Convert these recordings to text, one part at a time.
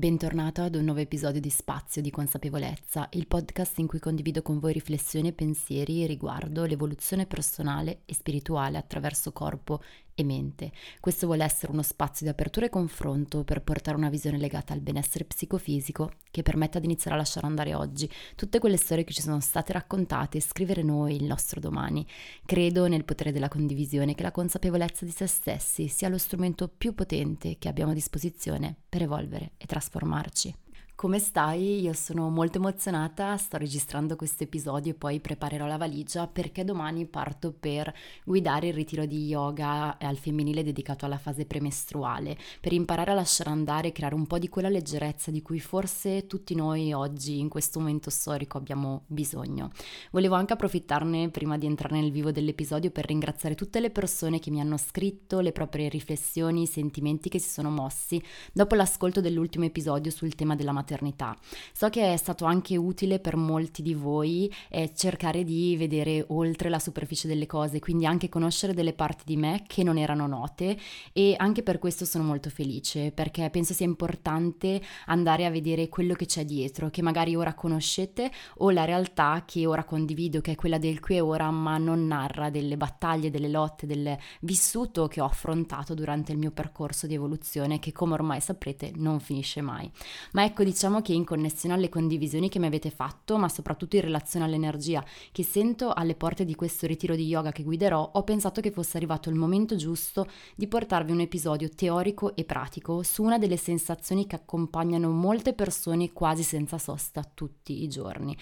Bentornato ad un nuovo episodio di Spazio di Consapevolezza, il podcast in cui condivido con voi riflessioni e pensieri riguardo l'evoluzione personale e spirituale attraverso corpo e mente. Questo vuole essere uno spazio di apertura e confronto per portare una visione legata al benessere psicofisico che permetta di iniziare a lasciare andare oggi tutte quelle storie che ci sono state raccontate e scrivere noi il nostro domani. Credo nel potere della condivisione che la consapevolezza di se stessi sia lo strumento più potente che abbiamo a disposizione per evolvere e trasformarci. Come stai? Io sono molto emozionata, sto registrando questo episodio e poi preparerò la valigia perché domani parto per guidare il ritiro di yoga al femminile dedicato alla fase premestruale, per imparare a lasciare andare e creare un po' di quella leggerezza di cui forse tutti noi oggi in questo momento storico abbiamo bisogno. Volevo anche approfittarne prima di entrare nel vivo dell'episodio per ringraziare tutte le persone che mi hanno scritto le proprie riflessioni, i sentimenti che si sono mossi dopo l'ascolto dell'ultimo episodio sul tema della maternità maternità. So che è stato anche utile per molti di voi eh, cercare di vedere oltre la superficie delle cose, quindi anche conoscere delle parti di me che non erano note e anche per questo sono molto felice perché penso sia importante andare a vedere quello che c'è dietro, che magari ora conoscete o la realtà che ora condivido, che è quella del qui e ora, ma non narra delle battaglie, delle lotte, del vissuto che ho affrontato durante il mio percorso di evoluzione che come ormai saprete non finisce mai. Ma ecco, diciamo diciamo che in connessione alle condivisioni che mi avete fatto, ma soprattutto in relazione all'energia che sento alle porte di questo ritiro di yoga che guiderò, ho pensato che fosse arrivato il momento giusto di portarvi un episodio teorico e pratico su una delle sensazioni che accompagnano molte persone quasi senza sosta tutti i giorni,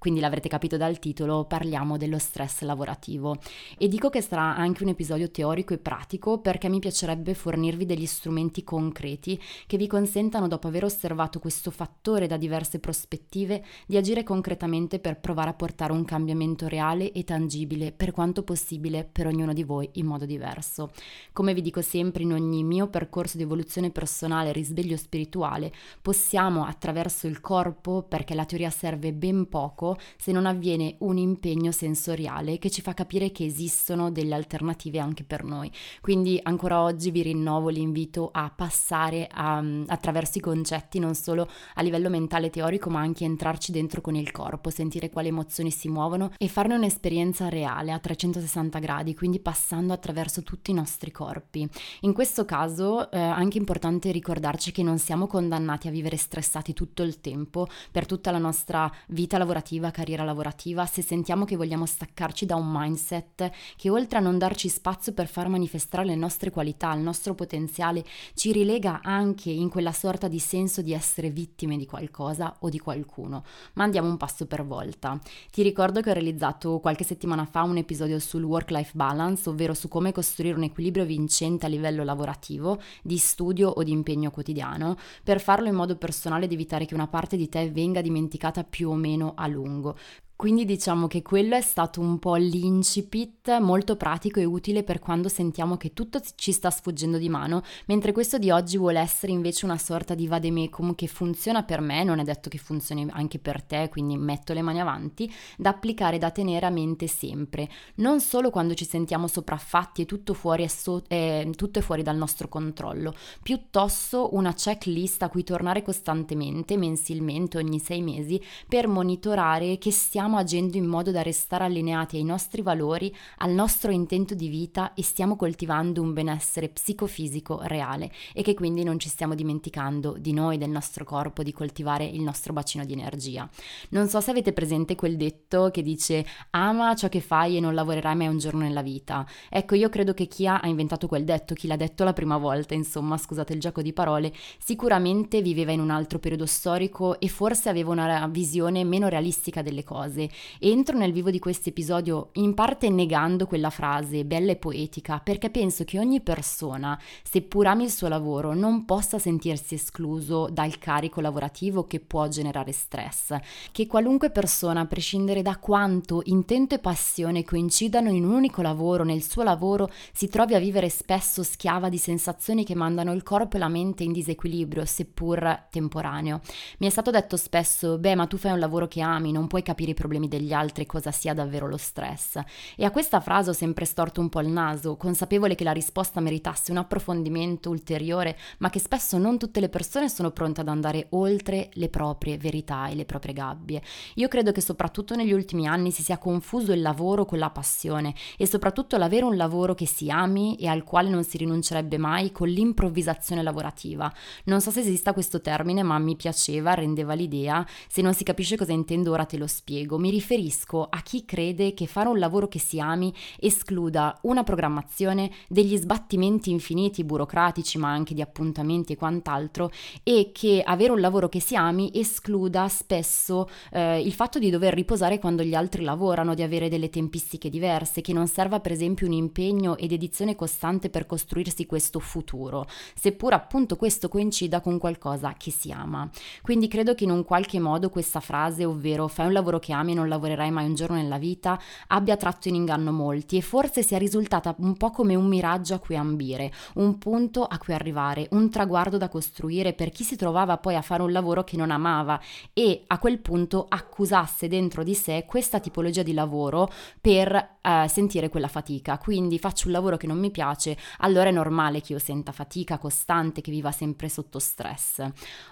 quindi l'avrete capito dal titolo, parliamo dello stress lavorativo. E dico che sarà anche un episodio teorico e pratico perché mi piacerebbe fornirvi degli strumenti concreti che vi consentano, dopo aver osservato questo fattore da diverse prospettive, di agire concretamente per provare a portare un cambiamento reale e tangibile per quanto possibile per ognuno di voi in modo diverso. Come vi dico sempre in ogni mio percorso di evoluzione personale e risveglio spirituale, possiamo attraverso il corpo, perché la teoria serve ben poco, se non avviene un impegno sensoriale che ci fa capire che esistono delle alternative anche per noi. Quindi ancora oggi vi rinnovo l'invito a passare a, attraverso i concetti non solo a livello mentale teorico ma anche entrarci dentro con il corpo, sentire quali emozioni si muovono e farne un'esperienza reale a 360 gradi, quindi passando attraverso tutti i nostri corpi. In questo caso è eh, anche importante ricordarci che non siamo condannati a vivere stressati tutto il tempo per tutta la nostra vita lavorativa lavorativa, carriera lavorativa, se sentiamo che vogliamo staccarci da un mindset che oltre a non darci spazio per far manifestare le nostre qualità, il nostro potenziale, ci rilega anche in quella sorta di senso di essere vittime di qualcosa o di qualcuno. Ma andiamo un passo per volta. Ti ricordo che ho realizzato qualche settimana fa un episodio sul work-life balance, ovvero su come costruire un equilibrio vincente a livello lavorativo, di studio o di impegno quotidiano, per farlo in modo personale ed evitare che una parte di te venga dimenticata più o meno a lungo lungo. Quindi diciamo che quello è stato un po' l'incipit molto pratico e utile per quando sentiamo che tutto ci sta sfuggendo di mano, mentre questo di oggi vuole essere invece una sorta di vademecum che funziona per me, non è detto che funzioni anche per te, quindi metto le mani avanti, da applicare da tenere a mente sempre, non solo quando ci sentiamo sopraffatti e tutto, fuori è, so- eh, tutto è fuori dal nostro controllo, piuttosto una checklist a cui tornare costantemente, mensilmente, ogni sei mesi, per monitorare che stiamo stiamo agendo in modo da restare allineati ai nostri valori, al nostro intento di vita e stiamo coltivando un benessere psicofisico reale e che quindi non ci stiamo dimenticando di noi, del nostro corpo, di coltivare il nostro bacino di energia. Non so se avete presente quel detto che dice ama ciò che fai e non lavorerai mai un giorno nella vita. Ecco, io credo che chi ha inventato quel detto, chi l'ha detto la prima volta, insomma, scusate il gioco di parole, sicuramente viveva in un altro periodo storico e forse aveva una visione meno realistica delle cose frase. Entro nel vivo di questo episodio in parte negando quella frase bella e poetica, perché penso che ogni persona, seppur ami il suo lavoro, non possa sentirsi escluso dal carico lavorativo che può generare stress. Che qualunque persona, a prescindere da quanto intento e passione coincidano in un unico lavoro, nel suo lavoro, si trovi a vivere spesso schiava di sensazioni che mandano il corpo e la mente in disequilibrio, seppur temporaneo. Mi è stato detto spesso, beh, ma tu fai un lavoro che ami, non puoi capire i problemi problemi degli altri cosa sia davvero lo stress. E a questa frase ho sempre storto un po' il naso, consapevole che la risposta meritasse un approfondimento ulteriore, ma che spesso non tutte le persone sono pronte ad andare oltre le proprie verità e le proprie gabbie. Io credo che soprattutto negli ultimi anni si sia confuso il lavoro con la passione e soprattutto l'avere un lavoro che si ami e al quale non si rinuncerebbe mai con l'improvvisazione lavorativa. Non so se esista questo termine, ma mi piaceva, rendeva l'idea. Se non si capisce cosa intendo ora te lo spiego. Mi riferisco a chi crede che fare un lavoro che si ami escluda una programmazione, degli sbattimenti infiniti burocratici, ma anche di appuntamenti e quant'altro, e che avere un lavoro che si ami escluda spesso eh, il fatto di dover riposare quando gli altri lavorano, di avere delle tempistiche diverse, che non serva per esempio un impegno ed edizione costante per costruirsi questo futuro, seppur appunto questo coincida con qualcosa che si ama. Quindi credo che in un qualche modo questa frase, ovvero fai un lavoro che ami e non lavorerai mai un giorno nella vita, abbia tratto in inganno molti e forse sia risultata un po' come un miraggio a cui ambire, un punto a cui arrivare, un traguardo da costruire per chi si trovava poi a fare un lavoro che non amava e a quel punto accusasse dentro di sé questa tipologia di lavoro per eh, sentire quella fatica. Quindi faccio un lavoro che non mi piace, allora è normale che io senta fatica costante, che viva sempre sotto stress.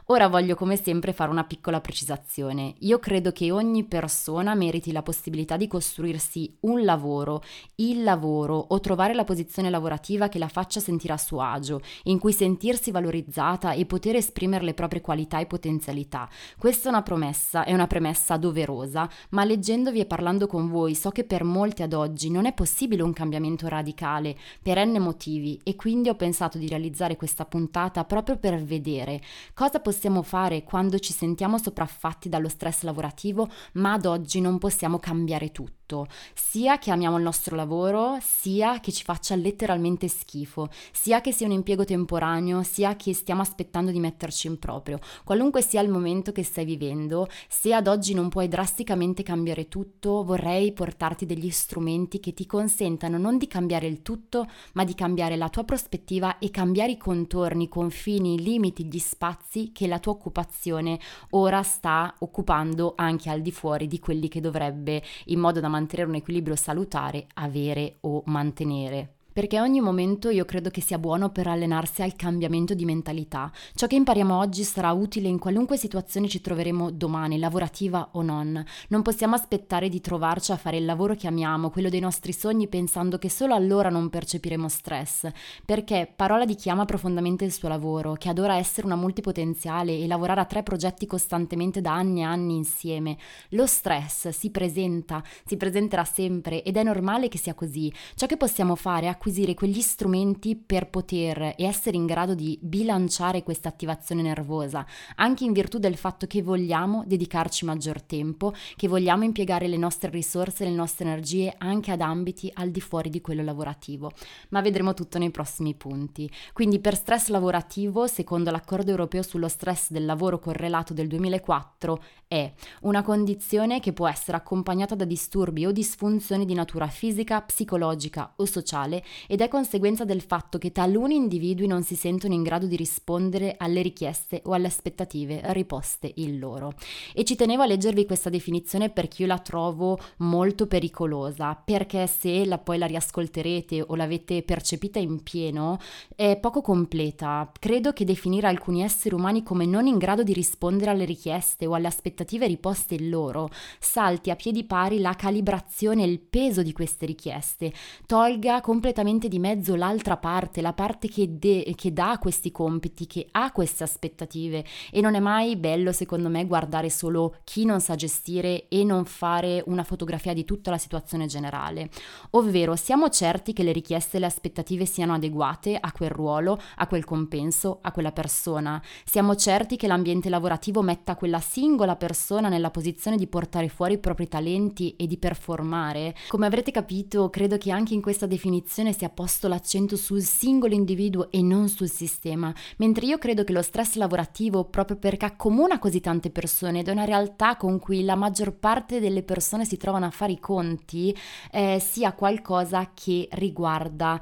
Ora voglio come sempre fare una piccola precisazione. Io credo che ogni persona meriti la possibilità di costruirsi un lavoro, il lavoro o trovare la posizione lavorativa che la faccia sentire a suo agio, in cui sentirsi valorizzata e poter esprimere le proprie qualità e potenzialità. Questa è una promessa, è una premessa doverosa, ma leggendovi e parlando con voi so che per molti ad oggi non è possibile un cambiamento radicale per n motivi e quindi ho pensato di realizzare questa puntata proprio per vedere cosa possiamo fare quando ci sentiamo sopraffatti dallo stress lavorativo, ma ad oggi non possiamo cambiare tutto tutto, sia che amiamo il nostro lavoro, sia che ci faccia letteralmente schifo, sia che sia un impiego temporaneo, sia che stiamo aspettando di metterci in proprio. Qualunque sia il momento che stai vivendo, se ad oggi non puoi drasticamente cambiare tutto, vorrei portarti degli strumenti che ti consentano non di cambiare il tutto, ma di cambiare la tua prospettiva e cambiare i contorni, i confini, i limiti, gli spazi che la tua occupazione ora sta occupando anche al di fuori di quelli che dovrebbe in modo da mantenere mantenere un equilibrio salutare avere o mantenere perché ogni momento io credo che sia buono per allenarsi al cambiamento di mentalità. Ciò che impariamo oggi sarà utile in qualunque situazione ci troveremo domani, lavorativa o non. Non possiamo aspettare di trovarci a fare il lavoro che amiamo, quello dei nostri sogni, pensando che solo allora non percepiremo stress, perché parola di chi ama profondamente il suo lavoro, che adora essere una multipotenziale e lavorare a tre progetti costantemente da anni e anni insieme. Lo stress si presenta, si presenterà sempre ed è normale che sia così. Ciò che possiamo fare è acquisire quegli strumenti per poter e essere in grado di bilanciare questa attivazione nervosa, anche in virtù del fatto che vogliamo dedicarci maggior tempo, che vogliamo impiegare le nostre risorse, le nostre energie anche ad ambiti al di fuori di quello lavorativo. Ma vedremo tutto nei prossimi punti. Quindi per stress lavorativo, secondo l'accordo europeo sullo stress del lavoro correlato del 2004, è una condizione che può essere accompagnata da disturbi o disfunzioni di natura fisica, psicologica o sociale ed è conseguenza del fatto che taluni individui non si sentono in grado di rispondere alle richieste o alle aspettative riposte in loro. E ci tenevo a leggervi questa definizione perché io la trovo molto pericolosa, perché se la, poi la riascolterete o l'avete percepita in pieno, è poco completa. Credo che definire alcuni esseri umani come non in grado di rispondere alle richieste o alle aspettative riposte in loro salti a piedi pari la calibrazione e il peso di queste richieste, tolga completamente completamente di mezzo l'altra parte, la parte che, de- che dà questi compiti, che ha queste aspettative e non è mai bello secondo me guardare solo chi non sa gestire e non fare una fotografia di tutta la situazione generale. Ovvero siamo certi che le richieste e le aspettative siano adeguate a quel ruolo, a quel compenso, a quella persona. Siamo certi che l'ambiente lavorativo metta quella singola persona nella posizione di portare fuori i propri talenti e di performare. Come avrete capito, credo che anche in questa definizione sia posto l'accento sul singolo individuo e non sul sistema, mentre io credo che lo stress lavorativo, proprio perché accomuna così tante persone ed è una realtà con cui la maggior parte delle persone si trovano a fare i conti, eh, sia qualcosa che riguarda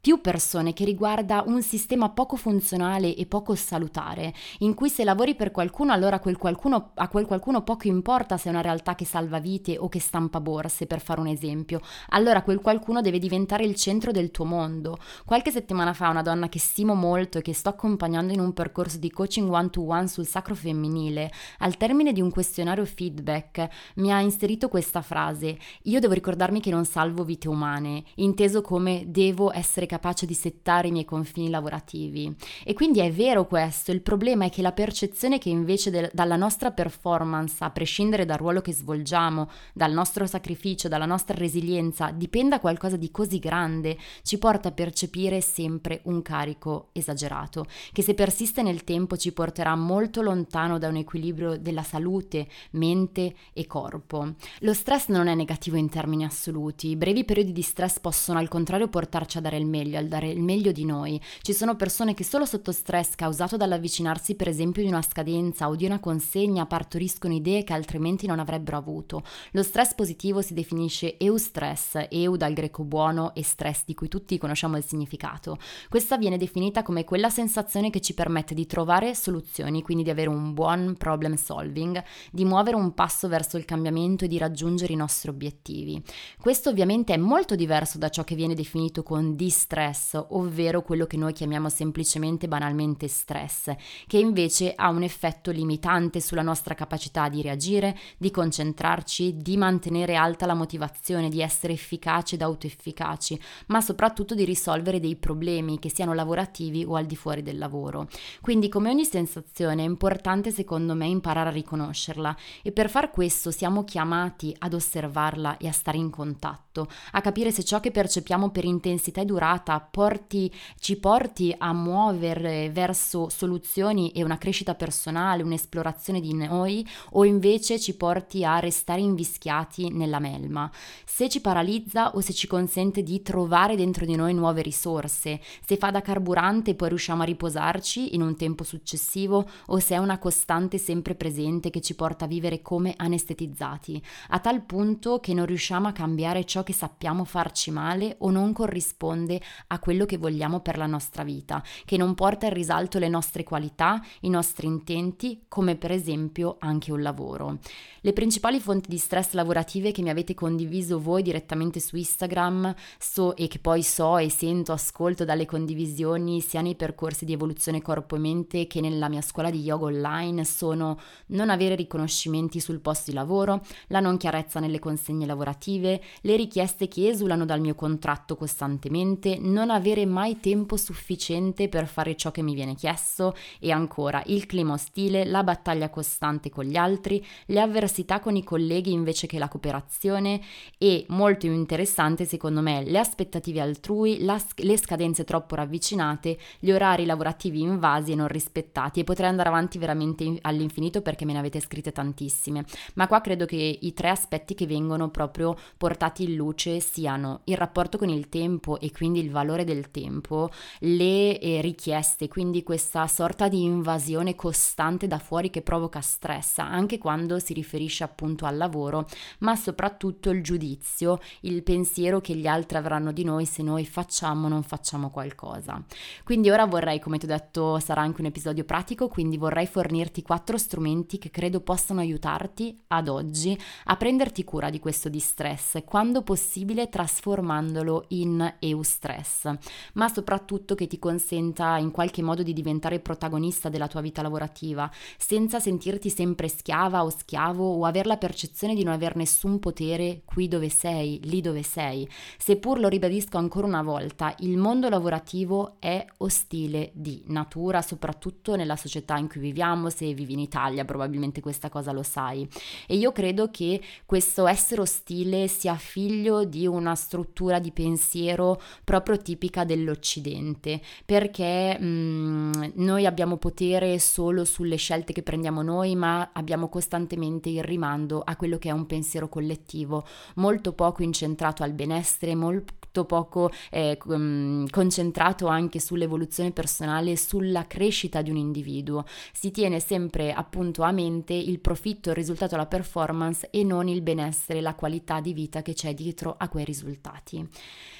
più persone che riguarda un sistema poco funzionale e poco salutare, in cui se lavori per qualcuno allora quel qualcuno, a quel qualcuno poco importa se è una realtà che salva vite o che stampa borse, per fare un esempio, allora quel qualcuno deve diventare il centro del tuo mondo. Qualche settimana fa una donna che stimo molto e che sto accompagnando in un percorso di coaching one to one sul sacro femminile, al termine di un questionario feedback mi ha inserito questa frase, io devo ricordarmi che non salvo vite umane, inteso come devo essere capace di settare i miei confini lavorativi. E quindi è vero questo, il problema è che la percezione che invece de- dalla nostra performance, a prescindere dal ruolo che svolgiamo, dal nostro sacrificio, dalla nostra resilienza, dipenda qualcosa di così grande, ci porta a percepire sempre un carico esagerato, che se persiste nel tempo ci porterà molto lontano da un equilibrio della salute, mente e corpo. Lo stress non è negativo in termini assoluti, i brevi periodi di stress possono al contrario portarci a dare il meglio meglio, al dare il meglio di noi. Ci sono persone che solo sotto stress causato dall'avvicinarsi per esempio di una scadenza o di una consegna partoriscono idee che altrimenti non avrebbero avuto. Lo stress positivo si definisce eustress, eu dal greco buono e stress di cui tutti conosciamo il significato. Questa viene definita come quella sensazione che ci permette di trovare soluzioni, quindi di avere un buon problem solving, di muovere un passo verso il cambiamento e di raggiungere i nostri obiettivi. Questo ovviamente è molto diverso da ciò che viene definito con distress stress, ovvero quello che noi chiamiamo semplicemente banalmente stress, che invece ha un effetto limitante sulla nostra capacità di reagire, di concentrarci, di mantenere alta la motivazione, di essere efficaci ed autoefficaci, ma soprattutto di risolvere dei problemi che siano lavorativi o al di fuori del lavoro. Quindi come ogni sensazione è importante secondo me imparare a riconoscerla e per far questo siamo chiamati ad osservarla e a stare in contatto, a capire se ciò che percepiamo per intensità e durata serata porti, ci porti a muovere verso soluzioni e una crescita personale, un'esplorazione di noi, o invece ci porti a restare invischiati nella melma. Se ci paralizza o se ci consente di trovare dentro di noi nuove risorse, se fa da carburante e poi riusciamo a riposarci in un tempo successivo o se è una costante sempre presente che ci porta a vivere come anestetizzati, a tal punto che non riusciamo a cambiare ciò che sappiamo farci male o non corrisponde a quello che vogliamo per la nostra vita, che non porta in risalto le nostre qualità, i nostri intenti, come per esempio anche un lavoro. Le principali fonti di stress lavorative che mi avete condiviso voi direttamente su Instagram so, e che poi so e sento, ascolto dalle condivisioni sia nei percorsi di evoluzione corpo e mente che nella mia scuola di yoga online sono non avere riconoscimenti sul posto di lavoro, la non chiarezza nelle consegne lavorative, le richieste che esulano dal mio contratto costantemente, non avere mai tempo sufficiente per fare ciò che mi viene chiesto. E ancora il clima ostile, la battaglia costante con gli altri, le avversità con i colleghi invece che la cooperazione. E molto interessante secondo me le aspettative altrui, la, le scadenze troppo ravvicinate, gli orari lavorativi invasi e non rispettati. E potrei andare avanti veramente all'infinito perché me ne avete scritte tantissime, ma qua credo che i tre aspetti che vengono proprio portati in luce siano il rapporto con il tempo e quindi il il valore del tempo, le eh, richieste, quindi questa sorta di invasione costante da fuori che provoca stress, anche quando si riferisce appunto al lavoro, ma soprattutto il giudizio, il pensiero che gli altri avranno di noi se noi facciamo o non facciamo qualcosa. Quindi ora vorrei, come ti ho detto, sarà anche un episodio pratico, quindi vorrei fornirti quattro strumenti che credo possano aiutarti ad oggi a prenderti cura di questo distress, quando possibile trasformandolo in eustress stress, ma soprattutto che ti consenta in qualche modo di diventare protagonista della tua vita lavorativa, senza sentirti sempre schiava o schiavo o aver la percezione di non aver nessun potere qui dove sei, lì dove sei. Seppur lo ribadisco ancora una volta, il mondo lavorativo è ostile di natura, soprattutto nella società in cui viviamo, se vivi in Italia probabilmente questa cosa lo sai. E io credo che questo essere ostile sia figlio di una struttura di pensiero proprio proprio tipica dell'Occidente, perché mh, mm, noi abbiamo potere solo sulle scelte che prendiamo noi, ma abbiamo costantemente il rimando a quello che è un pensiero collettivo, molto poco incentrato al benessere, molto poco eh, mm, concentrato anche sull'evoluzione personale, sulla crescita di un individuo. Si tiene sempre appunto a mente il profitto, il risultato, la performance e non il benessere, la qualità di vita che c'è dietro a quei risultati.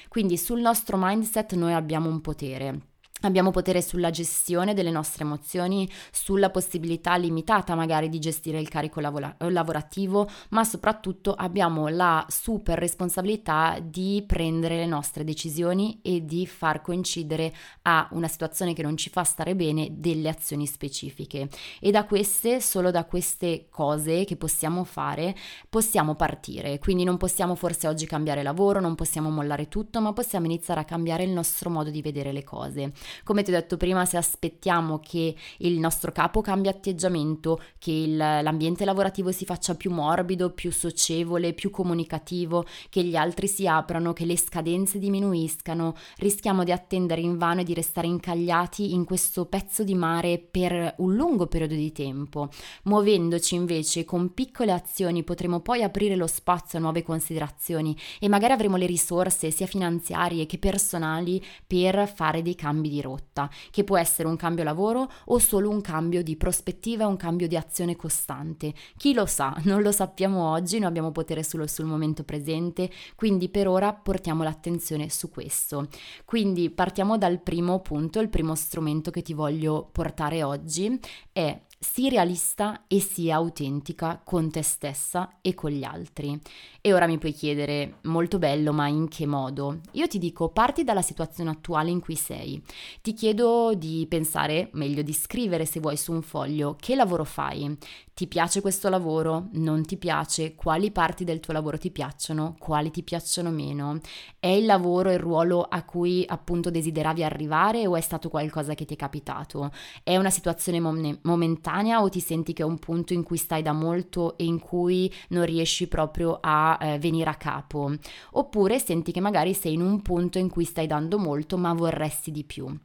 Quindi sul nostro mindset noi abbiamo un potere Abbiamo potere sulla gestione delle nostre emozioni, sulla possibilità limitata magari di gestire il carico lavora- lavorativo, ma soprattutto abbiamo la super responsabilità di prendere le nostre decisioni e di far coincidere a una situazione che non ci fa stare bene delle azioni specifiche. E da queste, solo da queste cose che possiamo fare, possiamo partire. Quindi non possiamo forse oggi cambiare lavoro, non possiamo mollare tutto, ma possiamo iniziare a cambiare il nostro modo di vedere le cose. Come ti ho detto prima, se aspettiamo che il nostro capo cambi atteggiamento, che il, l'ambiente lavorativo si faccia più morbido, più socievole, più comunicativo, che gli altri si aprano, che le scadenze diminuiscano, rischiamo di attendere invano e di restare incagliati in questo pezzo di mare per un lungo periodo di tempo. Muovendoci invece con piccole azioni potremo poi aprire lo spazio a nuove considerazioni e magari avremo le risorse sia finanziarie che personali per fare dei cambi di rotta, che può essere un cambio lavoro o solo un cambio di prospettiva, un cambio di azione costante. Chi lo sa, non lo sappiamo oggi, noi abbiamo potere solo sul momento presente, quindi per ora portiamo l'attenzione su questo. Quindi partiamo dal primo punto, il primo strumento che ti voglio portare oggi è Sii realista e sia autentica con te stessa e con gli altri. E ora mi puoi chiedere, molto bello, ma in che modo? Io ti dico, parti dalla situazione attuale in cui sei. Ti chiedo di pensare, meglio di scrivere se vuoi su un foglio, che lavoro fai? Ti piace questo lavoro? Non ti piace? Quali parti del tuo lavoro ti piacciono? Quali ti piacciono meno? È il lavoro il ruolo a cui appunto desideravi arrivare o è stato qualcosa che ti è capitato? È una situazione mom- momentanea o ti senti che è un punto in cui stai da molto e in cui non riesci proprio a eh, venire a capo? Oppure senti che magari sei in un punto in cui stai dando molto ma vorresti di più?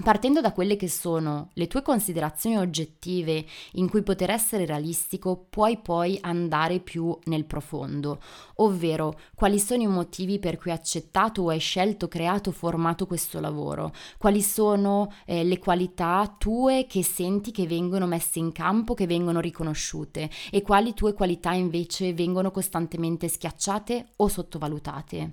Partendo da quelle che sono le tue considerazioni oggettive in cui poter essere realistico, puoi poi andare più nel profondo, ovvero quali sono i motivi per cui hai accettato o hai scelto, creato, formato questo lavoro, quali sono eh, le qualità tue che senti che vengono messe in campo, che vengono riconosciute e quali tue qualità invece vengono costantemente schiacciate o sottovalutate.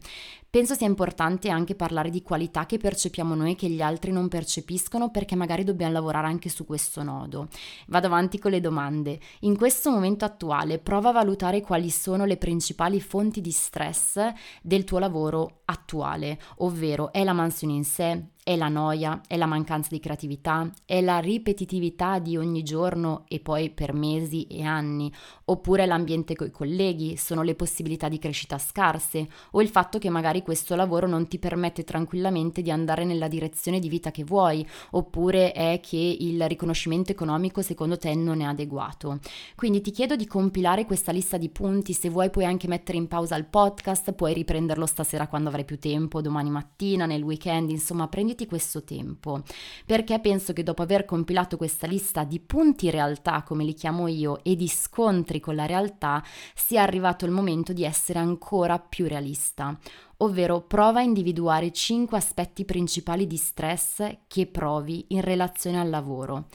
Penso sia importante anche parlare di qualità che percepiamo noi che gli altri non percepiscono perché magari dobbiamo lavorare anche su questo nodo. Vado avanti con le domande. In questo momento attuale prova a valutare quali sono le principali fonti di stress del tuo lavoro attuale, ovvero è la mansione in sé, è la noia, è la mancanza di creatività, è la ripetitività di ogni giorno e poi per mesi e anni, oppure l'ambiente coi colleghi, sono le possibilità di crescita scarse o il fatto che magari questo lavoro non ti permette tranquillamente di andare nella direzione di vita che vuoi, oppure è che il riconoscimento economico secondo te non è adeguato. Quindi ti chiedo di compilare questa lista di punti, se vuoi puoi anche mettere in pausa il podcast, puoi riprenderlo stasera quando avrai più tempo, domani mattina, nel weekend, insomma prendi prenditi questo tempo, perché penso che dopo aver compilato questa lista di punti realtà, come li chiamo io, e di scontri con la realtà, sia arrivato il momento di essere ancora più realista ovvero prova a individuare 5 aspetti principali di stress che provi in relazione al lavoro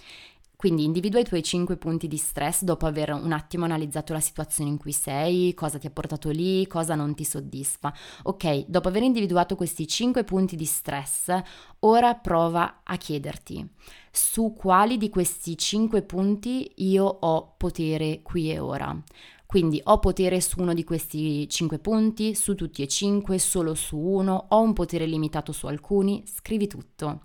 quindi individua i tuoi 5 punti di stress dopo aver un attimo analizzato la situazione in cui sei, cosa ti ha portato lì, cosa non ti soddisfa. Ok, dopo aver individuato questi 5 punti di stress, ora prova a chiederti su quali di questi 5 punti io ho potere qui e ora. Quindi ho potere su uno di questi 5 punti, su tutti e 5, solo su uno, ho un potere limitato su alcuni, scrivi tutto.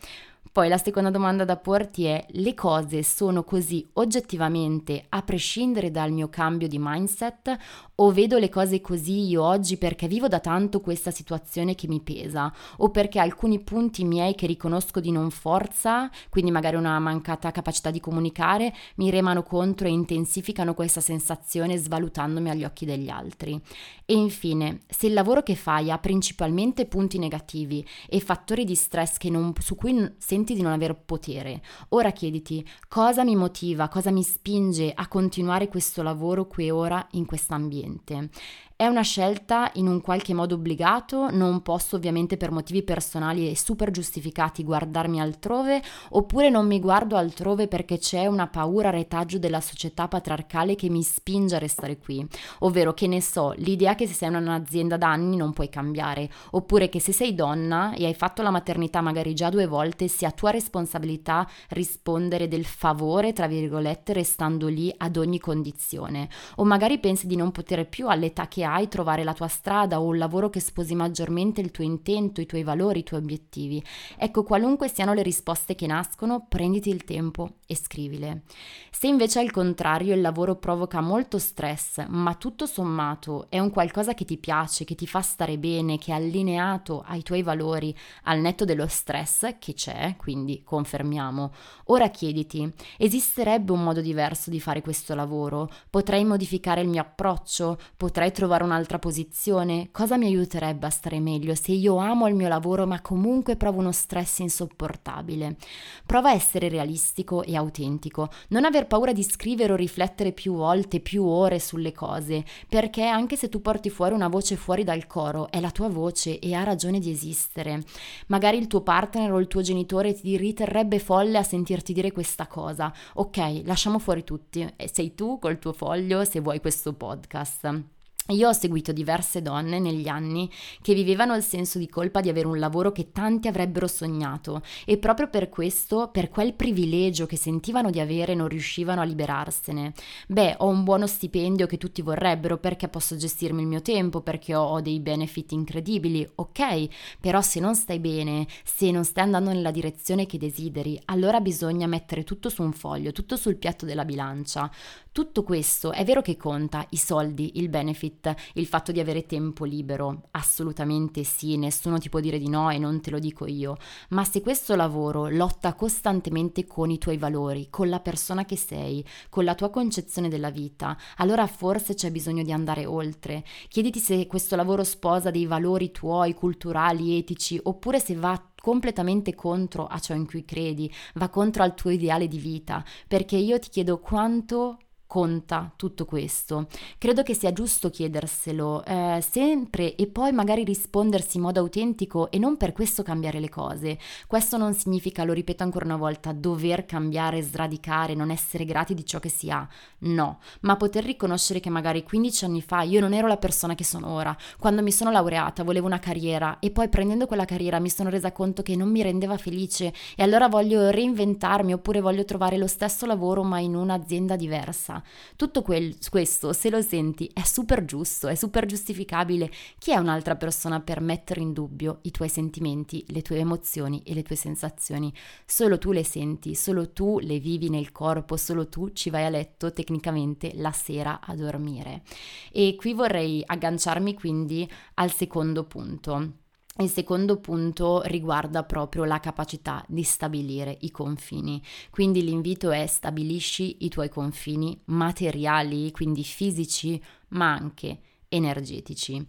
Poi la seconda domanda da porti è le cose sono così oggettivamente a prescindere dal mio cambio di mindset o vedo le cose così io oggi perché vivo da tanto questa situazione che mi pesa o perché alcuni punti miei che riconosco di non forza, quindi magari una mancata capacità di comunicare, mi remano contro e intensificano questa sensazione svalutandomi agli occhi degli altri. E infine, se il lavoro che fai ha principalmente punti negativi e fattori di stress non, su cui senti senti di non aver potere. Ora chiediti cosa mi motiva, cosa mi spinge a continuare questo lavoro qui e ora in questo ambiente. È una scelta in un qualche modo obbligato, non posso ovviamente per motivi personali e super giustificati guardarmi altrove, oppure non mi guardo altrove perché c'è una paura retaggio della società patriarcale che mi spinge a restare qui, ovvero che ne so, l'idea che se sei in un'azienda da anni non puoi cambiare, oppure che se sei donna e hai fatto la maternità magari già due volte sia tua responsabilità rispondere del favore, tra virgolette, restando lì ad ogni condizione, o magari pensi di non poter più all'età che hai trovare la tua strada o un lavoro che sposi maggiormente il tuo intento, i tuoi valori, i tuoi obiettivi. Ecco, qualunque siano le risposte che nascono, prenditi il tempo e scrivile. Se invece al contrario il lavoro provoca molto stress, ma tutto sommato è un qualcosa che ti piace, che ti fa stare bene, che è allineato ai tuoi valori, al netto dello stress che c'è, quindi confermiamo, ora chiediti, esisterebbe un modo diverso di fare questo lavoro? Potrei modificare il mio approccio? Potrei trovare trovare un'altra posizione? Cosa mi aiuterebbe a stare meglio se io amo il mio lavoro ma comunque provo uno stress insopportabile? Prova a essere realistico e autentico, non aver paura di scrivere o riflettere più volte, più ore sulle cose, perché anche se tu porti fuori una voce fuori dal coro, è la tua voce e ha ragione di esistere. Magari il tuo partner o il tuo genitore ti riterrebbe folle a sentirti dire questa cosa. Ok, lasciamo fuori tutti. Sei tu col tuo foglio se vuoi questo podcast. Io ho seguito diverse donne negli anni che vivevano il senso di colpa di avere un lavoro che tanti avrebbero sognato e proprio per questo, per quel privilegio che sentivano di avere, non riuscivano a liberarsene. Beh, ho un buono stipendio che tutti vorrebbero perché posso gestirmi il mio tempo, perché ho, dei benefit incredibili, ok, però se non stai bene, se non stai andando nella direzione che desideri, allora bisogna mettere tutto su un foglio, tutto sul piatto della bilancia. Tutto questo è vero che conta, i soldi, il benefit, il fatto di avere tempo libero, assolutamente sì, nessuno ti può dire di no e non te lo dico io, ma se questo lavoro lotta costantemente con i tuoi valori, con la persona che sei, con la tua concezione della vita, allora forse c'è bisogno di andare oltre. Chiediti se questo lavoro sposa dei valori tuoi, culturali, etici, oppure se va completamente contro a ciò in cui credi, va contro al tuo ideale di vita, perché io ti chiedo quanto conta tutto questo? Credo che sia giusto chiederselo eh, sempre e poi magari rispondersi in modo autentico e non per questo cambiare le cose. Questo non significa, lo ripeto ancora una volta, dover cambiare, sradicare, non essere grati di ciò che si ha. No, ma poter riconoscere che magari 15 anni fa io non ero la persona che sono ora. Quando mi sono laureata volevo una carriera e poi prendendo quella carriera mi sono resa conto che non mi rendeva felice e allora voglio reinventarmi oppure voglio trovare lo stesso lavoro ma in un'azienda diversa. Tutto quel, questo, se lo senti, è super giusto, è super giustificabile. Chi è un'altra persona per mettere in dubbio i tuoi sentimenti, le tue emozioni e le tue sensazioni? Solo tu le senti, solo tu le vivi nel corpo, solo tu ci vai a letto tecnicamente la sera a dormire. E qui vorrei agganciarmi quindi al secondo punto il secondo punto riguarda proprio la capacità di stabilire i confini. Quindi l'invito è stabilisci i tuoi confini materiali, quindi fisici, ma anche energetici.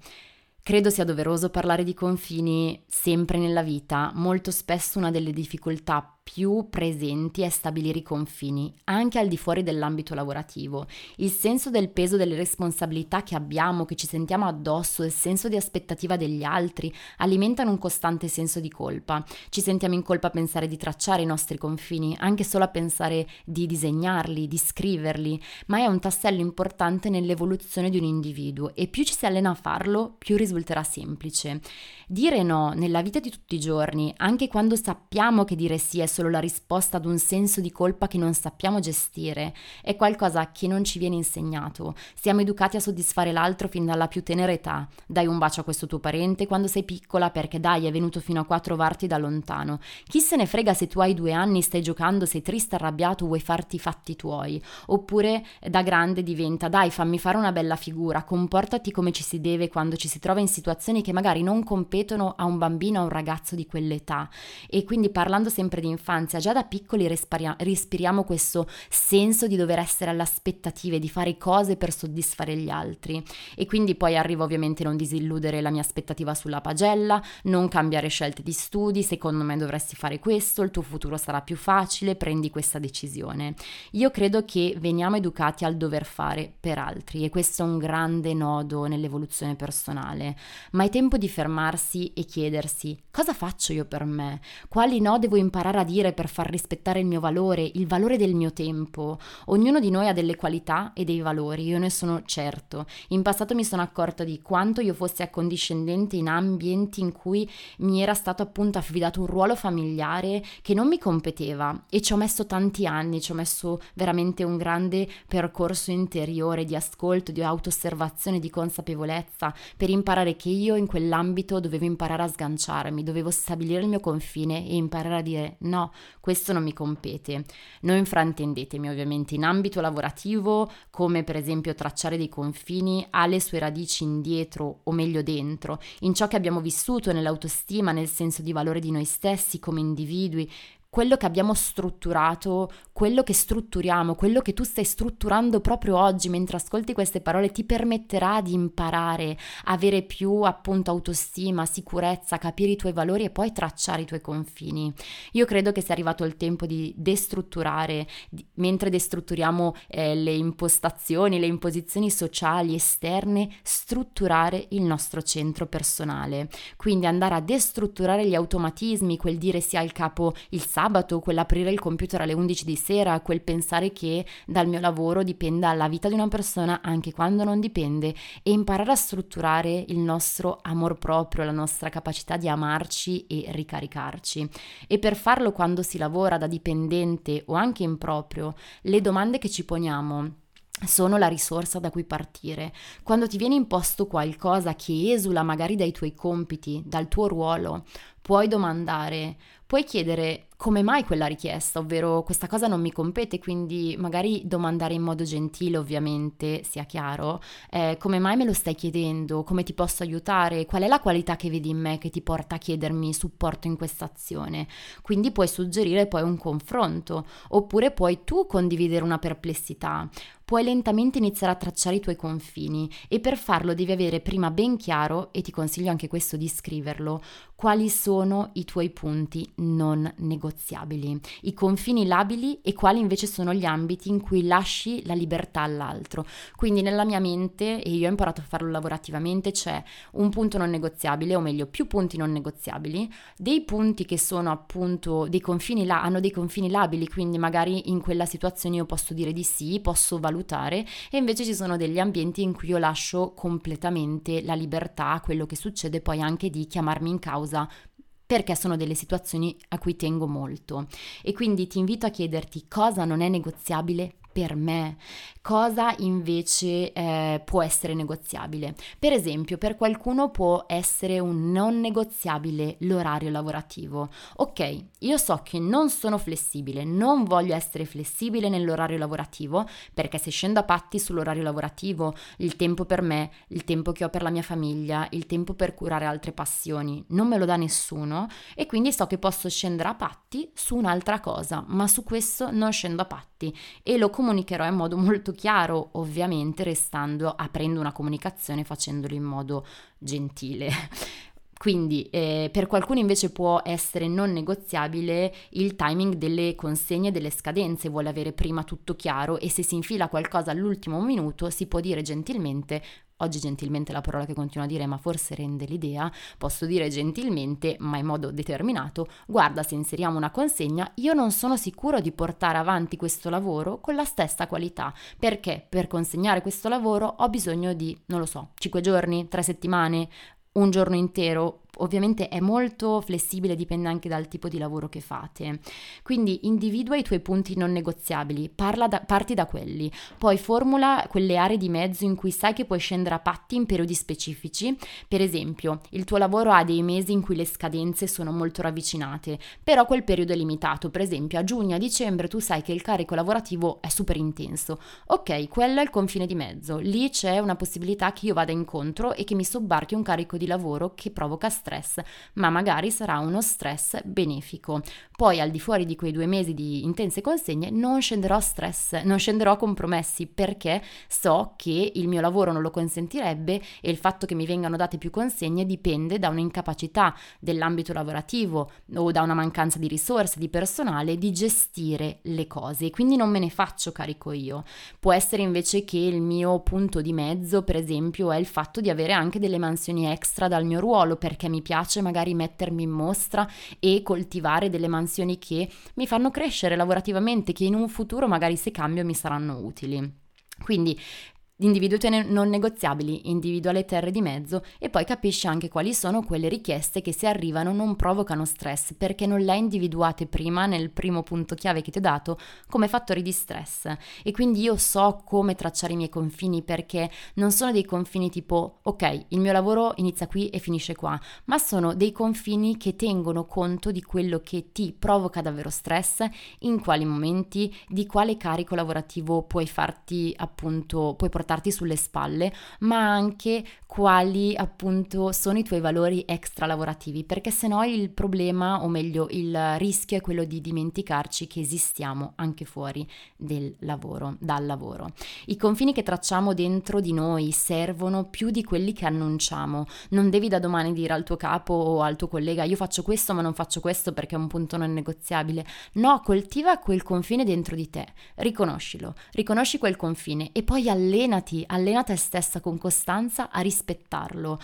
Credo sia doveroso parlare di confini sempre nella vita, molto spesso una delle difficoltà più presenti è stabilire i confini, anche al di fuori dell'ambito lavorativo. Il senso del peso delle responsabilità che abbiamo, che ci sentiamo addosso, il senso di aspettativa degli altri, alimentano un costante senso di colpa. Ci sentiamo in colpa a pensare di tracciare i nostri confini, anche solo a pensare di disegnarli, di scriverli, ma è un tassello importante nell'evoluzione di un individuo e più ci si allena a farlo, più risulterà semplice. Dire no nella vita di tutti i giorni, anche quando sappiamo che dire sì è solo la risposta ad un senso di colpa che non sappiamo gestire, è qualcosa che non ci viene insegnato. Siamo educati a soddisfare l'altro fin dalla più tenera età. Dai un bacio a questo tuo parente quando sei piccola perché dai è venuto fino a qua a trovarti da lontano. Chi se ne frega se tu hai due anni, stai giocando, sei triste, arrabbiato, vuoi farti i fatti tuoi. Oppure da grande diventa dai fammi fare una bella figura, comportati come ci si deve quando ci si trova in situazioni che magari non competono a un bambino, a un ragazzo di quell'età. E quindi parlando sempre di infanzia, infanzia, già da piccoli respiriamo, respiriamo questo senso di dover essere all'aspettativa, di fare cose per soddisfare gli altri. E quindi poi arriva ovviamente non disilludere la mia aspettativa sulla pagella, non cambiare scelte di studi, secondo me dovresti fare questo, il tuo futuro sarà più facile, prendi questa decisione. Io credo che veniamo educati al dover fare per altri e questo è un grande nodo nell'evoluzione personale, ma è tempo di fermarsi e chiedersi cosa faccio io per me, quali no devo imparare a dire per far rispettare il mio valore, il valore del mio tempo. Ognuno di noi ha delle qualità e dei valori, io ne sono certo. In passato mi sono accorta di quanto io fossi accondiscendente in ambienti in cui mi era stato appunto affidato un ruolo familiare che non mi competeva e ci ho messo tanti anni, ci ho messo veramente un grande percorso interiore di ascolto, di autoosservazione, di consapevolezza per imparare che io in quell'ambito dovevo imparare a sganciarmi, dovevo stabilire il mio confine e imparare a dire no, questo non mi compete. Non infrantendetemi ovviamente, in ambito lavorativo, come per esempio tracciare dei confini, ha le sue radici indietro o meglio dentro, in ciò che abbiamo vissuto, nell'autostima, nel senso di valore di noi stessi come individui, quello che abbiamo strutturato, quello che strutturiamo, quello che tu stai strutturando proprio oggi mentre ascolti queste parole ti permetterà di imparare, avere più appunto autostima, sicurezza, capire i tuoi valori e poi tracciare i tuoi confini. Io credo che sia arrivato il tempo di destrutturare, di, mentre destrutturiamo eh, le impostazioni, le imposizioni sociali esterne, strutturare il nostro centro personale. Quindi andare a destrutturare gli automatismi, quel dire sia il capo il sabato, sabato, quell'aprire il computer alle 11 di sera, quel pensare che dal mio lavoro dipenda la vita di una persona anche quando non dipende e imparare a strutturare il nostro amor proprio, la nostra capacità di amarci e ricaricarci. E per farlo quando si lavora da dipendente o anche in proprio, le domande che ci poniamo sono la risorsa da cui partire. Quando ti viene imposto qualcosa che esula magari dai tuoi compiti, dal tuo ruolo, puoi domandare, puoi chiedere come mai quella richiesta, ovvero questa cosa non mi compete, quindi magari domandare in modo gentile ovviamente, sia chiaro, eh, come mai me lo stai chiedendo, come ti posso aiutare, qual è la qualità che vedi in me che ti porta a chiedermi supporto in questa azione. Quindi puoi suggerire poi un confronto, oppure puoi tu condividere una perplessità, puoi lentamente iniziare a tracciare i tuoi confini e per farlo devi avere prima ben chiaro, e ti consiglio anche questo di scriverlo, quali sono i tuoi punti non negoziabili, i confini labili e quali invece sono gli ambiti in cui lasci la libertà all'altro. Quindi nella mia mente, e io ho imparato a farlo lavorativamente, c'è un punto non negoziabile, o meglio più punti non negoziabili, dei punti che sono appunto dei confini, la- hanno dei confini labili, quindi magari in quella situazione io posso dire di sì, posso valutare valutare e invece ci sono degli ambienti in cui io lascio completamente la libertà a quello che succede poi anche di chiamarmi in causa perché sono delle situazioni a cui tengo molto. E quindi ti invito a chiederti cosa non è negoziabile per me, cosa invece eh, può essere negoziabile. Per esempio, per qualcuno può essere un non negoziabile l'orario lavorativo. Ok, io so che non sono flessibile, non voglio essere flessibile nell'orario lavorativo perché se scendo a patti sull'orario lavorativo, il tempo per me, il tempo che ho per la mia famiglia, il tempo per curare altre passioni, non me lo dà nessuno e quindi so che posso scendere a patti su un'altra cosa, ma su questo non scendo a patti e lo comunico comunicherò in modo molto chiaro, ovviamente restando, aprendo una comunicazione facendolo in modo gentile. Quindi eh, per qualcuno invece può essere non negoziabile il timing delle consegne, delle scadenze, vuole avere prima tutto chiaro e se si infila qualcosa all'ultimo minuto si può dire gentilmente Oggi gentilmente la parola che continuo a dire, ma forse rende l'idea, posso dire gentilmente, ma in modo determinato, guarda se inseriamo una consegna, io non sono sicuro di portare avanti questo lavoro con la stessa qualità, perché? Per consegnare questo lavoro ho bisogno di, non lo so, 5 giorni, 3 settimane, un giorno intero, ovviamente è molto flessibile, dipende anche dal tipo di lavoro che fate. Quindi individua i tuoi punti non negoziabili, da, parti da quelli, poi formula quelle aree di mezzo in cui sai che puoi scendere a patti in periodi specifici. Per esempio, il tuo lavoro ha dei mesi in cui le scadenze sono molto ravvicinate, però quel periodo è limitato. Per esempio, a giugno, a dicembre tu sai che il carico lavorativo è super intenso. Ok, quello è il confine di mezzo. Lì c'è una possibilità che io vada incontro e che mi sobbarchi un carico di lavoro che provoca stress stress, ma magari sarà uno stress benefico. Poi al di fuori di quei due mesi di intense consegne non scenderò stress, non scenderò compromessi perché so che il mio lavoro non lo consentirebbe e il fatto che mi vengano date più consegne dipende da un'incapacità dell'ambito lavorativo o da una mancanza di risorse, di personale, di gestire le cose. Quindi non me ne faccio carico io. Può essere invece che il mio punto di mezzo, per esempio, è il fatto di avere anche delle mansioni extra dal mio ruolo perché mi piace magari mettermi in mostra e coltivare delle mansioni che mi fanno crescere lavorativamente, che in un futuro magari se cambio mi saranno utili. Quindi individui non negoziabili, individua le terre di mezzo e poi capisci anche quali sono quelle richieste che se arrivano non provocano stress perché non le hai individuate prima nel primo punto chiave che ti ho dato come fattori di stress. E quindi io so come tracciare i miei confini perché non sono dei confini tipo ok il mio lavoro inizia qui e finisce qua ma sono dei confini che tengono conto di quello che ti provoca davvero stress in quali momenti di quale carico lavorativo puoi farti appunto puoi portare portarti sulle spalle, ma anche quali appunto sono i tuoi valori extra lavorativi, perché se no il problema, o meglio il rischio è quello di dimenticarci che esistiamo anche fuori del lavoro, dal lavoro. I confini che tracciamo dentro di noi servono più di quelli che annunciamo. Non devi da domani dire al tuo capo o al tuo collega io faccio questo ma non faccio questo perché è un punto non negoziabile. No, coltiva quel confine dentro di te, riconoscilo, riconosci quel confine e poi allena allenati, allena te stessa con costanza a rispettarlo,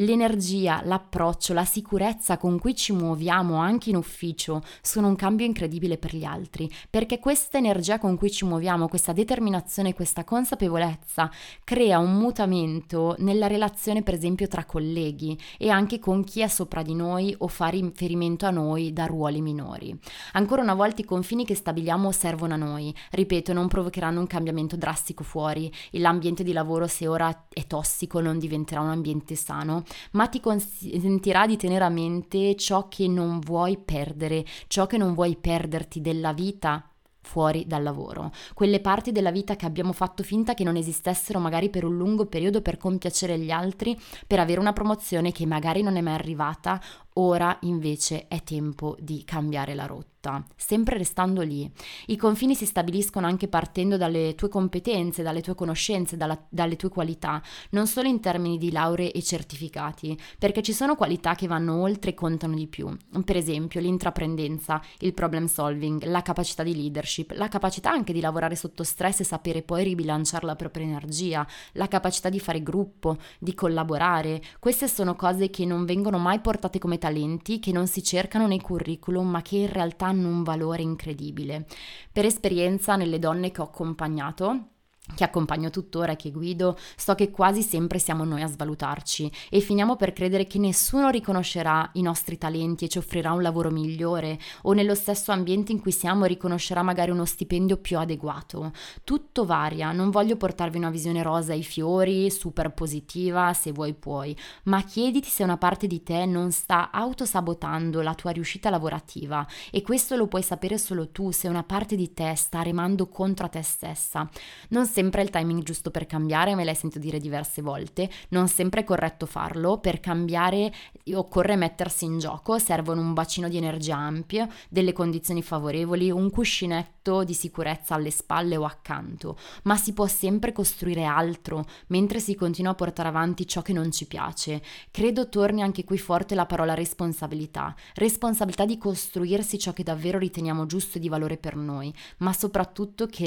L'energia, l'approccio, la sicurezza con cui ci muoviamo anche in ufficio sono un cambio incredibile per gli altri, perché questa energia con cui ci muoviamo, questa determinazione, questa consapevolezza crea un mutamento nella relazione per esempio tra colleghi e anche con chi è sopra di noi o fa riferimento a noi da ruoli minori. Ancora una volta i confini che stabiliamo servono a noi, ripeto, non provocheranno un cambiamento drastico fuori, l'ambiente di lavoro se ora è tossico non diventerà un ambiente sano ma ti consentirà di tenere a mente ciò che non vuoi perdere, ciò che non vuoi perderti della vita fuori dal lavoro, quelle parti della vita che abbiamo fatto finta che non esistessero magari per un lungo periodo per compiacere gli altri, per avere una promozione che magari non è mai arrivata, ora invece è tempo di cambiare la rotta sempre restando lì. I confini si stabiliscono anche partendo dalle tue competenze, dalle tue conoscenze, dalla, dalle tue qualità, non solo in termini di lauree e certificati, perché ci sono qualità che vanno oltre e contano di più. Per esempio l'intraprendenza, il problem solving, la capacità di leadership, la capacità anche di lavorare sotto stress e sapere poi ribilanciare la propria energia, la capacità di fare gruppo, di collaborare. Queste sono cose che non vengono mai portate come talenti, che non si cercano nei curriculum, ma che in realtà hanno un valore incredibile. Per esperienza nelle donne che ho accompagnato, che accompagno tuttora e che guido, so che quasi sempre siamo noi a svalutarci e finiamo per credere che nessuno riconoscerà i nostri talenti e ci offrirà un lavoro migliore o nello stesso ambiente in cui siamo riconoscerà magari uno stipendio più adeguato. Tutto varia, non voglio portarvi una visione rosa ai fiori, super positiva, se vuoi puoi, ma chiediti se una parte di te non sta autosabotando la tua riuscita lavorativa e questo lo puoi sapere solo tu se una parte di te sta remando contro te stessa. Non sempre il timing giusto per cambiare, me l'hai sentito dire diverse volte, non sempre è corretto farlo, per cambiare occorre mettersi in gioco, servono un bacino di energia ampio, delle condizioni favorevoli, un cuscinetto di sicurezza alle spalle o accanto, ma si può sempre costruire altro mentre si continua a portare avanti ciò che non ci piace. Credo torni anche qui forte la parola responsabilità, responsabilità di costruirsi ciò che davvero riteniamo giusto e di valore per noi, ma soprattutto che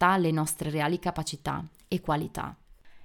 rifletta le nostre reali capacità e qualità.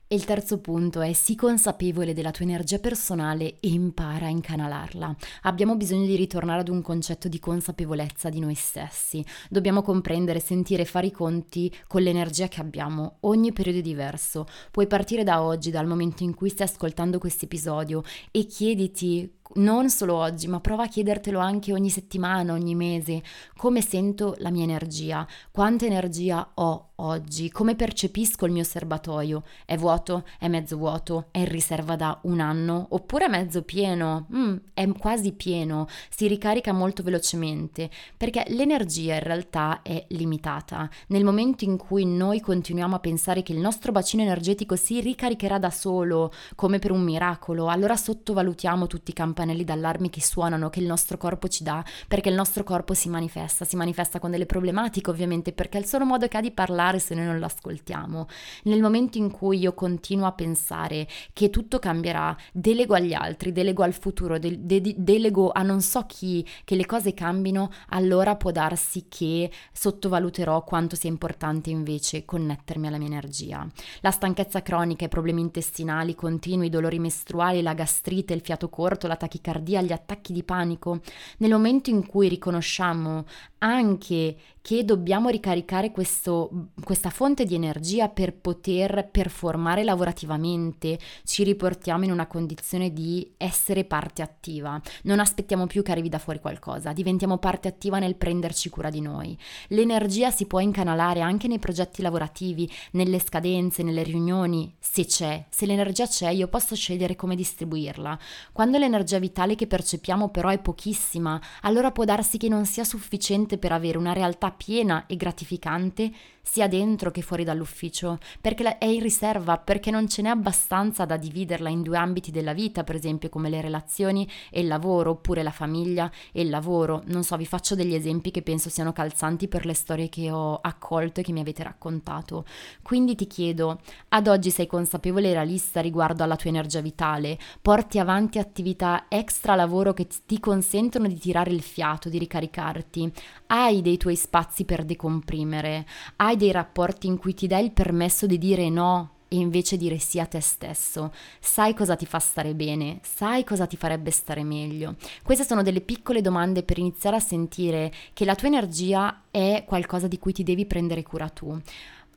E il terzo punto è sii consapevole della tua energia personale e impara a incanalarla. Abbiamo bisogno di ritornare ad un concetto di consapevolezza di noi stessi. Dobbiamo comprendere, sentire e fare i conti con l'energia che abbiamo. Ogni periodo è diverso. Puoi partire da oggi, dal momento in cui stai ascoltando questo episodio e chiediti non solo oggi, ma prova a chiedertelo anche ogni settimana, ogni mese, come sento la mia energia, quanta energia ho oggi, come percepisco il mio serbatoio, è vuoto, è mezzo vuoto, è in riserva da un anno, oppure è mezzo pieno, mm, è quasi pieno, si ricarica molto velocemente, perché l'energia in realtà è limitata. Nel momento in cui noi continuiamo a pensare che il nostro bacino energetico si ricaricherà da solo, come per un miracolo, allora sottovalutiamo tutti i campi campanelli d'allarme che suonano, che il nostro corpo ci dà, perché il nostro corpo si manifesta, si manifesta con delle problematiche ovviamente, perché è il solo modo che ha di parlare se noi non lo ascoltiamo. Nel momento in cui io continuo a pensare che tutto cambierà, delego agli altri, delego al futuro, de- de- delego a non so chi che le cose cambino, allora può darsi che sottovaluterò quanto sia importante invece connettermi alla mia energia. La stanchezza cronica, i problemi intestinali continui, i dolori mestruali, la gastrite, il fiato corto, la tachicardia, gli attacchi di panico, nel momento in cui riconosciamo anche che dobbiamo ricaricare questo, questa fonte di energia per poter performare lavorativamente, ci riportiamo in una condizione di essere parte attiva. Non aspettiamo più che arrivi da fuori qualcosa, diventiamo parte attiva nel prenderci cura di noi. L'energia si può incanalare anche nei progetti lavorativi, nelle scadenze, nelle riunioni, se c'è. Se l'energia c'è, io posso scegliere come distribuirla. Quando l'energia vitale che percepiamo però è pochissima, allora può darsi che non sia sufficiente per avere una realtà piena e gratificante sia dentro che fuori dall'ufficio, perché è in riserva, perché non ce n'è abbastanza da dividerla in due ambiti della vita, per esempio come le relazioni e il lavoro, oppure la famiglia e il lavoro. Non so, vi faccio degli esempi che penso siano calzanti per le storie che ho accolto e che mi avete raccontato. Quindi ti chiedo, ad oggi sei consapevole e realista riguardo alla tua energia vitale? Porti avanti attività extra lavoro che ti consentono di tirare il fiato, di ricaricarti? Hai dei tuoi spazi per decomprimere? Hai hai dei rapporti in cui ti dai il permesso di dire no e invece dire sì a te stesso. Sai cosa ti fa stare bene, sai cosa ti farebbe stare meglio. Queste sono delle piccole domande per iniziare a sentire che la tua energia è qualcosa di cui ti devi prendere cura tu.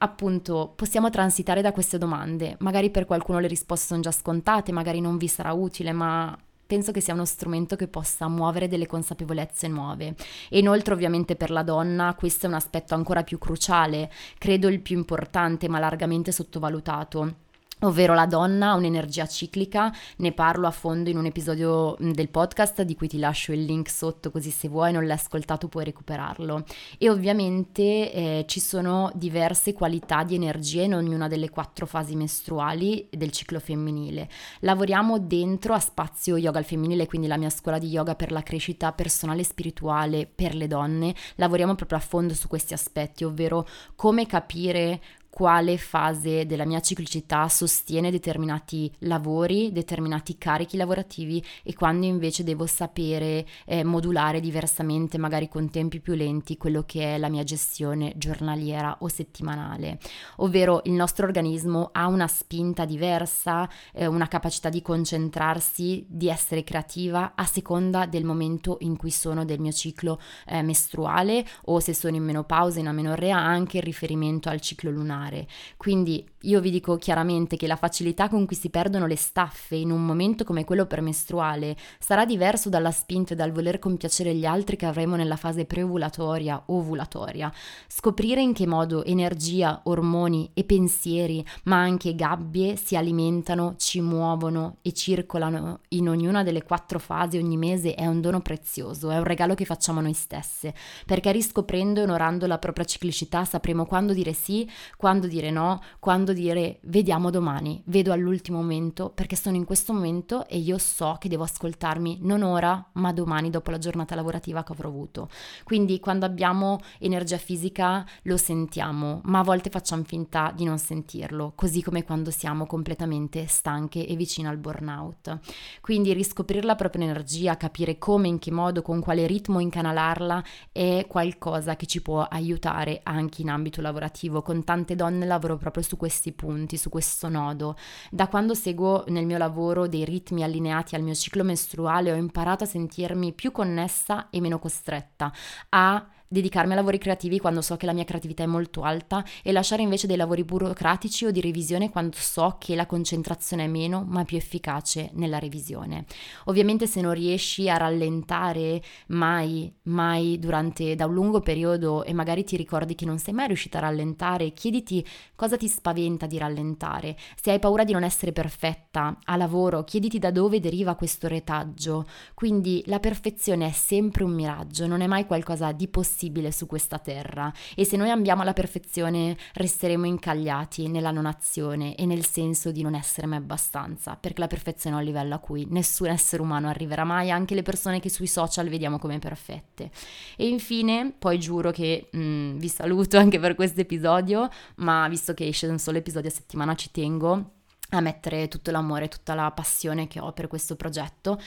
Appunto, possiamo transitare da queste domande. Magari per qualcuno le risposte sono già scontate, magari non vi sarà utile, ma penso che sia uno strumento che possa muovere delle consapevolezze nuove. E inoltre ovviamente per la donna questo è un aspetto ancora più cruciale, credo il più importante ma largamente sottovalutato ovvero la donna ha un'energia ciclica, ne parlo a fondo in un episodio del podcast di cui ti lascio il link sotto così se vuoi non l'hai ascoltato puoi recuperarlo e ovviamente eh, ci sono diverse qualità di energia in ognuna delle quattro fasi mestruali del ciclo femminile. Lavoriamo dentro a spazio yoga al femminile, quindi la mia scuola di yoga per la crescita personale e spirituale per le donne, lavoriamo proprio a fondo su questi aspetti, ovvero come capire quale fase della mia ciclicità sostiene determinati lavori, determinati carichi lavorativi e quando invece devo sapere eh, modulare diversamente, magari con tempi più lenti, quello che è la mia gestione giornaliera o settimanale. Ovvero il nostro organismo ha una spinta diversa, eh, una capacità di concentrarsi, di essere creativa a seconda del momento in cui sono del mio ciclo eh, mestruale o se sono in menopausa, in amenorrea, anche in riferimento al ciclo lunare fare. Quindi io vi dico chiaramente che la facilità con cui si perdono le staffe in un momento come quello premestruale sarà diverso dalla spinta e dal voler compiacere gli altri che avremo nella fase preovulatoria ovulatoria. Scoprire in che modo energia, ormoni e pensieri, ma anche gabbie si alimentano, ci muovono e circolano in ognuna delle quattro fasi ogni mese è un dono prezioso, è un regalo che facciamo noi stesse, perché riscoprendo e onorando la propria ciclicità sapremo quando dire sì, quando dire no, quando quando dire vediamo domani, vedo all'ultimo momento perché sono in questo momento e io so che devo ascoltarmi non ora ma domani dopo la giornata lavorativa che avrò avuto. Quindi quando abbiamo energia fisica lo sentiamo, ma a volte facciamo finta di non sentirlo, così come quando siamo completamente stanche e vicine al burnout. Quindi riscoprire la propria energia, capire come, in che modo, con quale ritmo incanalarla è qualcosa che ci può aiutare anche in ambito lavorativo. Con tante donne lavoro proprio su questi punti, su questo nodo. Da quando seguo nel mio lavoro dei ritmi allineati al mio ciclo mestruale ho imparato a sentirmi più connessa e meno costretta a dedicarmi a lavori creativi quando so che la mia creatività è molto alta e lasciare invece dei lavori burocratici o di revisione quando so che la concentrazione è meno ma più efficace nella revisione. Ovviamente se non riesci a rallentare mai, mai durante da un lungo periodo e magari ti ricordi che non sei mai riuscita a rallentare, chiediti cosa ti spaventa di rallentare. Se hai paura di non essere perfetta a lavoro, chiediti da dove deriva questo retaggio. Quindi la perfezione è sempre un miraggio, non è mai qualcosa di possibile possibile su questa terra e se noi ambiamo la perfezione resteremo incagliati nella non azione e nel senso di non essere mai abbastanza, perché la perfezione è un livello a cui nessun essere umano arriverà mai, anche le persone che sui social vediamo come perfette. E infine, poi giuro che mh, mm, vi saluto anche per questo episodio, ma visto che esce un solo episodio a settimana ci tengo a mettere tutto l'amore, tutta la passione che ho per questo progetto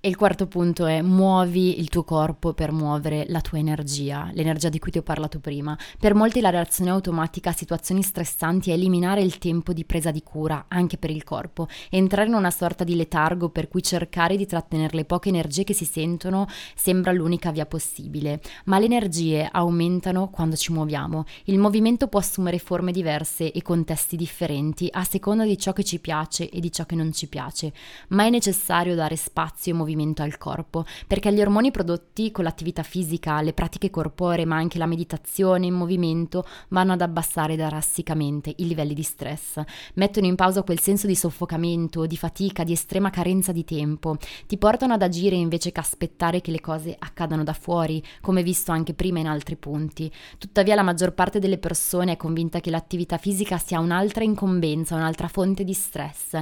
e il quarto punto è muovi il tuo corpo per muovere la tua energia, l'energia di cui ti ho parlato prima. Per molti la reazione automatica a situazioni stressanti è eliminare il tempo di presa di cura anche per il corpo, entrare in una sorta di letargo per cui cercare di trattenere le poche energie che si sentono sembra l'unica via possibile. Ma le energie aumentano quando ci muoviamo. Il movimento può assumere forme diverse e contesti differenti a seconda di ciò che ci piace e di ciò che non ci piace, ma è necessario dare spazio e movimento movimento al corpo, perché gli ormoni prodotti con l'attività fisica, le pratiche corporee, ma anche la meditazione in movimento vanno ad abbassare drasticamente i livelli di stress, mettono in pausa quel senso di soffocamento, di fatica, di estrema carenza di tempo, ti portano ad agire invece che aspettare che le cose accadano da fuori, come visto anche prima in altri punti. Tuttavia la maggior parte delle persone è convinta che l'attività fisica sia un'altra incombenza, un'altra fonte di stress.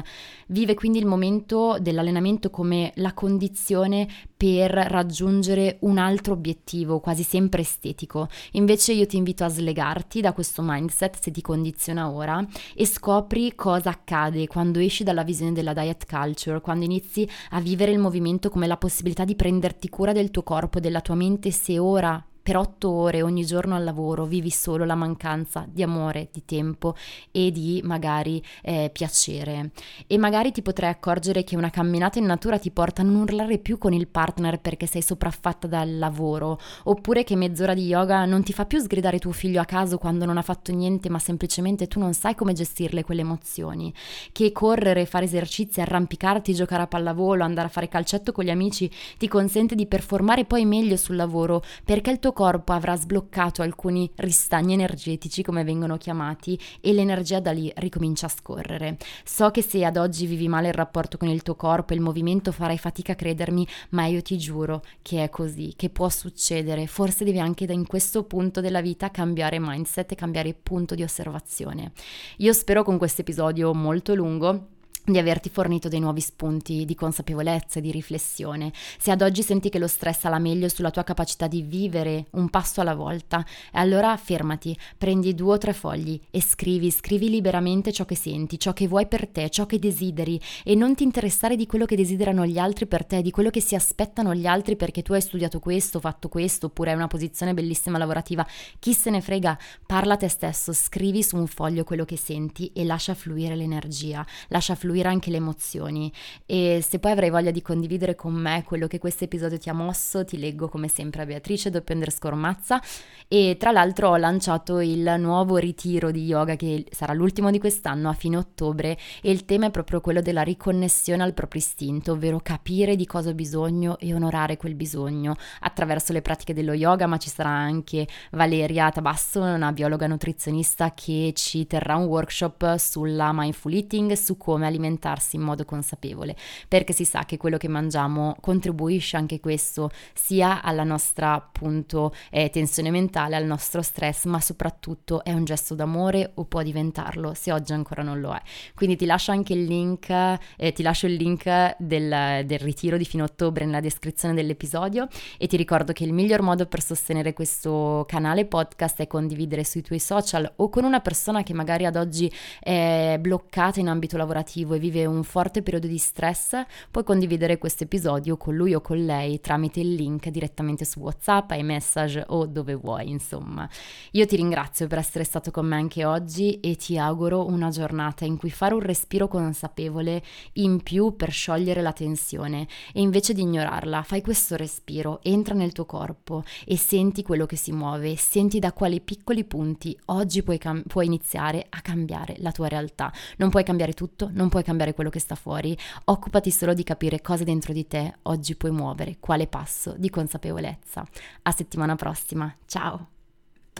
Vive quindi il momento dell'allenamento come la condizione condizione per raggiungere un altro obiettivo, quasi sempre estetico. Invece io ti invito a slegarti da questo mindset se ti condiziona ora e scopri cosa accade quando esci dalla visione della diet culture, quando inizi a vivere il movimento come la possibilità di prenderti cura del tuo corpo, della tua mente se ora per otto ore ogni giorno al lavoro vivi solo la mancanza di amore, di tempo e di magari eh, piacere. E magari ti potrai accorgere che una camminata in natura ti porta a non urlare più con il partner perché sei sopraffatta dal lavoro, oppure che mezz'ora di yoga non ti fa più sgridare tuo figlio a caso quando non ha fatto niente, ma semplicemente tu non sai come gestirle quelle emozioni. Che correre, fare esercizi, arrampicarti, giocare a pallavolo, andare a fare calcetto con gli amici ti consente di performare poi meglio sul lavoro perché il tuo corpo avrà sbloccato alcuni ristagni energetici, come vengono chiamati, e l'energia da lì ricomincia a scorrere. So che se ad oggi vivi male il rapporto con il tuo corpo e il movimento farai fatica a credermi, ma io ti giuro che è così, che può succedere. Forse devi anche in questo punto della vita cambiare mindset e cambiare punto di osservazione. Io spero con questo episodio molto lungo di averti fornito dei nuovi spunti di consapevolezza e di riflessione. Se ad oggi senti che lo stress ha la meglio sulla tua capacità di vivere un passo alla volta, allora fermati, prendi due o tre fogli e scrivi, scrivi liberamente ciò che senti, ciò che vuoi per te, ciò che desideri e non ti interessare di quello che desiderano gli altri per te, di quello che si aspettano gli altri perché tu hai studiato questo, fatto questo, oppure hai una posizione bellissima lavorativa. Chi se ne frega? Parla a te stesso, scrivi su un foglio quello che senti e lascia fluire l'energia, lascia fluire fluire anche le emozioni. E se poi avrai voglia di condividere con me quello che questo episodio ti ha mosso, ti leggo come sempre a Beatrice doppio underscore mazza. E tra l'altro ho lanciato il nuovo ritiro di yoga che sarà l'ultimo di quest'anno a fine ottobre e il tema è proprio quello della riconnessione al proprio istinto, ovvero capire di cosa ho bisogno e onorare quel bisogno attraverso le pratiche dello yoga, ma ci sarà anche Valeria Tabasso, una biologa nutrizionista che ci terrà un workshop sulla mindful eating, su come alimentare alimentarsi in modo consapevole, perché si sa che quello che mangiamo contribuisce anche questo sia alla nostra appunto eh, tensione mentale, al nostro stress, ma soprattutto è un gesto d'amore o può diventarlo se oggi ancora non lo è. Quindi ti lascio anche il link, eh, ti lascio il link del, del ritiro di fine ottobre nella descrizione dell'episodio e ti ricordo che il miglior modo per sostenere questo canale podcast è condividere sui tuoi social o con una persona che magari ad oggi è bloccata in ambito lavorativo e vive un forte periodo di stress, puoi condividere questo episodio con lui o con lei tramite il link direttamente su WhatsApp, iMessage o dove vuoi, insomma. Io ti ringrazio per essere stato con me anche oggi e ti auguro una giornata in cui fare un respiro consapevole in più per sciogliere la tensione e invece di ignorarla, fai questo respiro, entra nel tuo corpo e senti quello che si muove, senti da quali piccoli punti oggi puoi, cam- puoi iniziare a cambiare la tua realtà. Non puoi cambiare tutto, non puoi cambiare quello che sta fuori, occupati solo di capire cosa dentro di te oggi puoi muovere, quale passo di consapevolezza. A settimana prossima, ciao!